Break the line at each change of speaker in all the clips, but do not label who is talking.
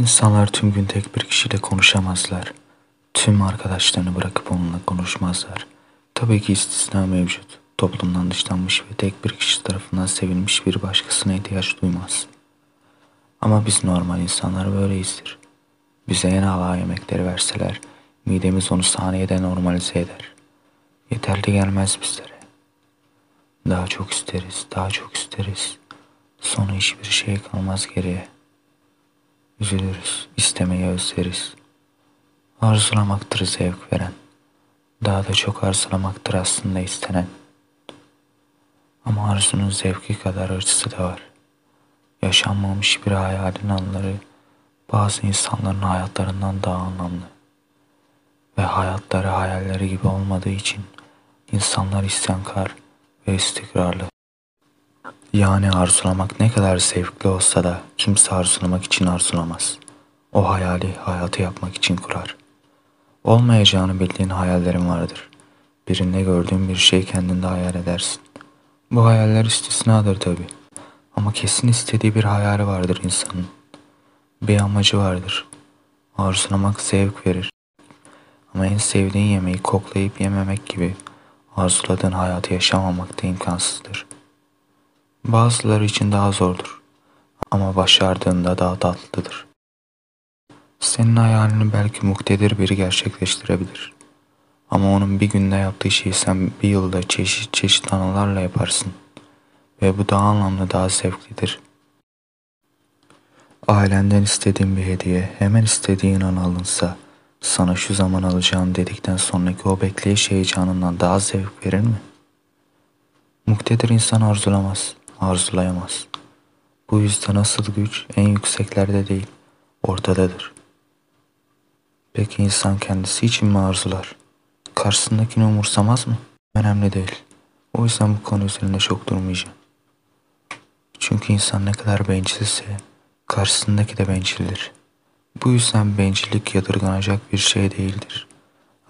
İnsanlar tüm gün tek bir kişiyle konuşamazlar. Tüm arkadaşlarını bırakıp onunla konuşmazlar. Tabii ki istisna mevcut. Toplumdan dışlanmış ve tek bir kişi tarafından sevilmiş bir başkasına ihtiyaç duymaz. Ama biz normal insanlar böyleyizdir. Bize en hava yemekleri verseler, midemiz onu saniyede normalize eder. Yeterli gelmez bizlere. Daha çok isteriz, daha çok isteriz. Sonra hiçbir şey kalmaz geriye. Üzülürüz, istemeyi özleriz. Arzulamaktır zevk veren. Daha da çok arzulamaktır aslında istenen. Ama arzunun zevki kadar acısı da var. Yaşanmamış bir hayalin anları bazı insanların hayatlarından daha anlamlı. Ve hayatları hayalleri gibi olmadığı için insanlar isyankar ve istikrarlı. Yani arzulamak ne kadar zevkli olsa da kimse arzulamak için arzulamaz. O hayali hayatı yapmak için kurar. Olmayacağını bildiğin hayallerin vardır. Birinde gördüğün bir şey kendinde hayal edersin. Bu hayaller istisnadır tabi. Ama kesin istediği bir hayali vardır insanın. Bir amacı vardır. Arzulamak zevk verir. Ama en sevdiğin yemeği koklayıp yememek gibi arzuladığın hayatı yaşamamak da imkansızdır. Bazıları için daha zordur. Ama başardığında daha tatlıdır. Senin hayalini belki muktedir biri gerçekleştirebilir. Ama onun bir günde yaptığı şeyi sen bir yılda çeşit çeşit anılarla yaparsın. Ve bu daha anlamlı, daha zevklidir. Ailenden istediğin bir hediye hemen istediğin an alınsa, sana şu zaman alacağım dedikten sonraki o bekleyiş heyecanından daha zevk verir mi? Muktedir insan arzulamaz, arzulayamaz. Bu yüzden asıl güç en yükseklerde değil, ortadadır. Peki insan kendisi için mi arzular? Karşısındakini umursamaz mı? Önemli değil. O yüzden bu konu üzerinde çok durmayacağım. Çünkü insan ne kadar bencilse karşısındaki de bencildir. Bu yüzden bencillik yadırganacak bir şey değildir.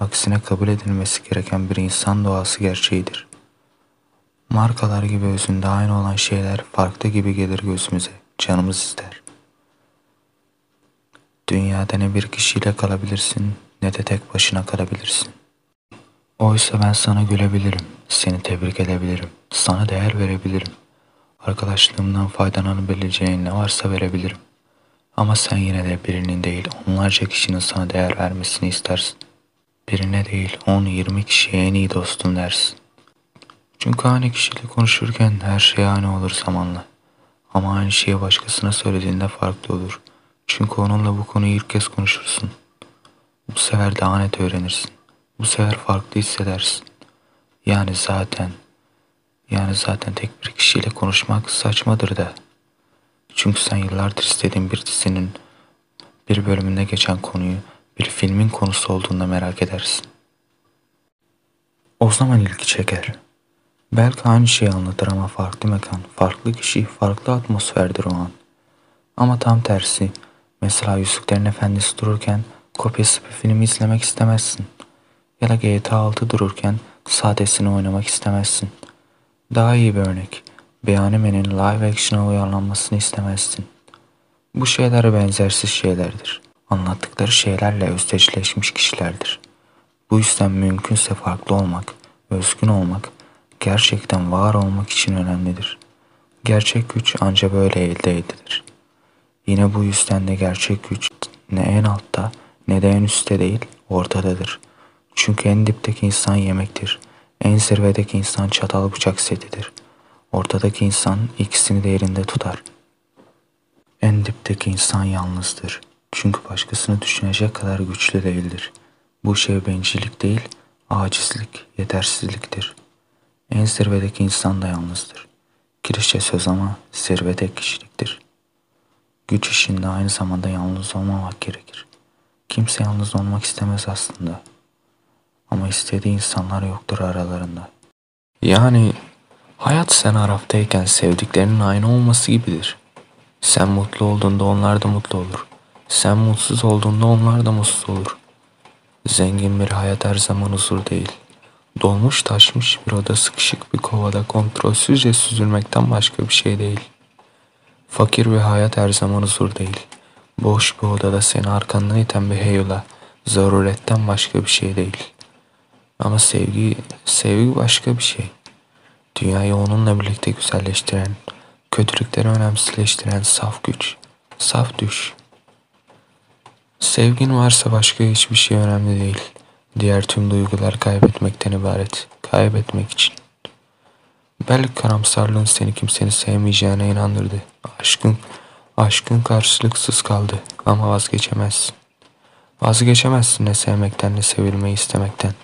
Aksine kabul edilmesi gereken bir insan doğası gerçeğidir. Markalar gibi özünde aynı olan şeyler farklı gibi gelir gözümüze, canımız ister. Dünyada ne bir kişiyle kalabilirsin ne de tek başına kalabilirsin. Oysa ben sana gülebilirim, seni tebrik edebilirim, sana değer verebilirim. Arkadaşlığımdan faydalanabileceğin ne varsa verebilirim. Ama sen yine de birinin değil onlarca kişinin sana değer vermesini istersin. Birine değil 10-20 kişiye en iyi dostum dersin. Çünkü aynı kişiyle konuşurken her şey aynı olur zamanla. Ama aynı şeyi başkasına söylediğinde farklı olur. Çünkü onunla bu konuyu ilk kez konuşursun. Bu sefer daha net öğrenirsin. Bu sefer farklı hissedersin. Yani zaten, yani zaten tek bir kişiyle konuşmak saçmadır da. Çünkü sen yıllardır istediğin bir dizinin bir bölümünde geçen konuyu bir filmin konusu olduğunda merak edersin. O zaman ilgi çeker. Belki aynı şeyi anlatır ama farklı mekan, farklı kişi, farklı atmosferdir o an. Ama tam tersi, mesela Yüzüklerin Efendisi dururken kopyası bir filmi izlemek istemezsin. Ya da GTA 6 dururken sadesini oynamak istemezsin. Daha iyi bir örnek. Beyaneme'nin live action'a uyarlanmasını istemezsin. Bu şeyler benzersiz şeylerdir. Anlattıkları şeylerle özdeşleşmiş kişilerdir. Bu yüzden mümkünse farklı olmak, özgün olmak, gerçekten var olmak için önemlidir. Gerçek güç ancak böyle elde edilir. Yine bu yüzden de gerçek güç ne en altta ne de en üstte değil, ortadadır. Çünkü en dipteki insan yemektir. En zirvedeki insan çatal bıçak setidir. Ortadaki insan ikisini de elinde tutar. En dipteki insan yalnızdır. Çünkü başkasını düşünecek kadar güçlü değildir. Bu şey bencillik değil, acizlik, yetersizliktir. En zirvedeki insan da yalnızdır. Kirişçe söz ama zirve tek kişiliktir. Güç işinde aynı zamanda yalnız olmamak gerekir. Kimse yalnız olmak istemez aslında. Ama istediği insanlar yoktur aralarında. Yani hayat sen Araf'tayken sevdiklerinin aynı olması gibidir. Sen mutlu olduğunda onlar da mutlu olur. Sen mutsuz olduğunda onlar da mutsuz olur. Zengin bir hayat her zaman huzur değil. Dolmuş taşmış bir oda sıkışık bir kovada kontrolsüzce süzülmekten başka bir şey değil. Fakir bir hayat her zaman huzur değil. Boş bir odada seni arkandan iten bir heyula zaruretten başka bir şey değil. Ama sevgi, sevgi başka bir şey. Dünyayı onunla birlikte güzelleştiren, kötülükleri önemsizleştiren saf güç, saf düş. Sevgin varsa başka hiçbir şey önemli değil. Diğer tüm duygular kaybetmekten ibaret. Kaybetmek için. Belki karamsarlığın seni kimsenin sevmeyeceğine inandırdı. Aşkın, aşkın karşılıksız kaldı ama vazgeçemezsin. Vazgeçemezsin ne sevmekten ne sevilmeyi istemekten.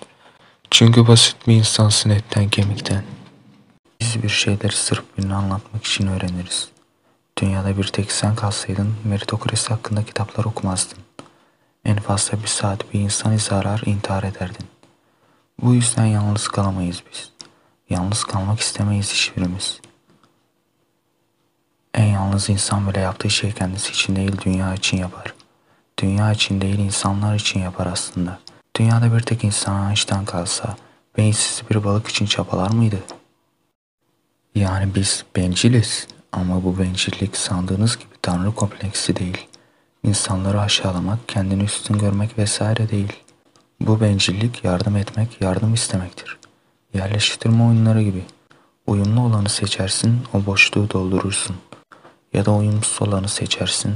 Çünkü basit bir insansın etten kemikten. Biz bir şeyleri sırf birine anlatmak için öğreniriz. Dünyada bir tek sen kalsaydın meritokrasi hakkında kitaplar okumazdın. En fazla bir saat bir insan izarar intihar ederdin. Bu yüzden yalnız kalamayız biz. Yalnız kalmak istemeyiz hiçbirimiz. En yalnız insan bile yaptığı şey kendisi için değil dünya için yapar. Dünya için değil insanlar için yapar aslında. Dünyada bir tek insan açtan kalsa beyinsiz bir balık için çabalar mıydı? Yani biz benciliz ama bu bencillik sandığınız gibi tanrı kompleksi değil. İnsanları aşağılamak, kendini üstün görmek vesaire değil. Bu bencillik yardım etmek, yardım istemektir. Yerleştirme oyunları gibi. Uyumlu olanı seçersin, o boşluğu doldurursun. Ya da uyumsuz olanı seçersin,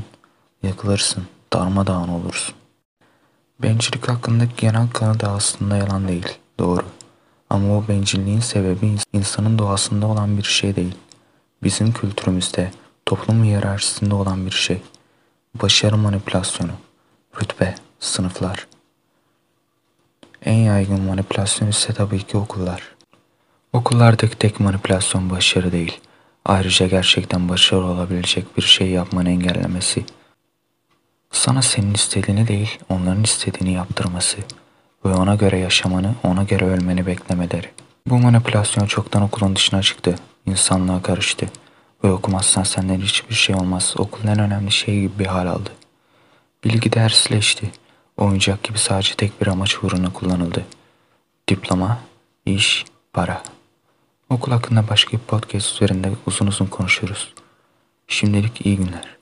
yakılırsın, darmadağın olursun. Bencillik hakkındaki genel kanı da aslında yalan değil, doğru. Ama o bencilliğin sebebi insanın doğasında olan bir şey değil. Bizim kültürümüzde, toplum hiyerarşisinde olan bir şey. Başarı manipülasyonu, rütbe, sınıflar. En yaygın manipülasyon ise tabii ki okullar. Okullardaki tek manipülasyon başarı değil. Ayrıca gerçekten başarılı olabilecek bir şey yapmanı engellemesi. Sana senin istediğini değil, onların istediğini yaptırması ve ona göre yaşamanı, ona göre ölmeni beklemeleri. Bu manipülasyon çoktan okulun dışına çıktı. İnsanlığa karıştı. Ve okumazsan senden hiçbir şey olmaz. Okulun en önemli şey gibi bir hal aldı. Bilgi dersleşti. Oyuncak gibi sadece tek bir amaç uğruna kullanıldı. Diploma, iş, para. Okul hakkında başka bir podcast üzerinde uzun uzun konuşuruz. Şimdilik iyi günler.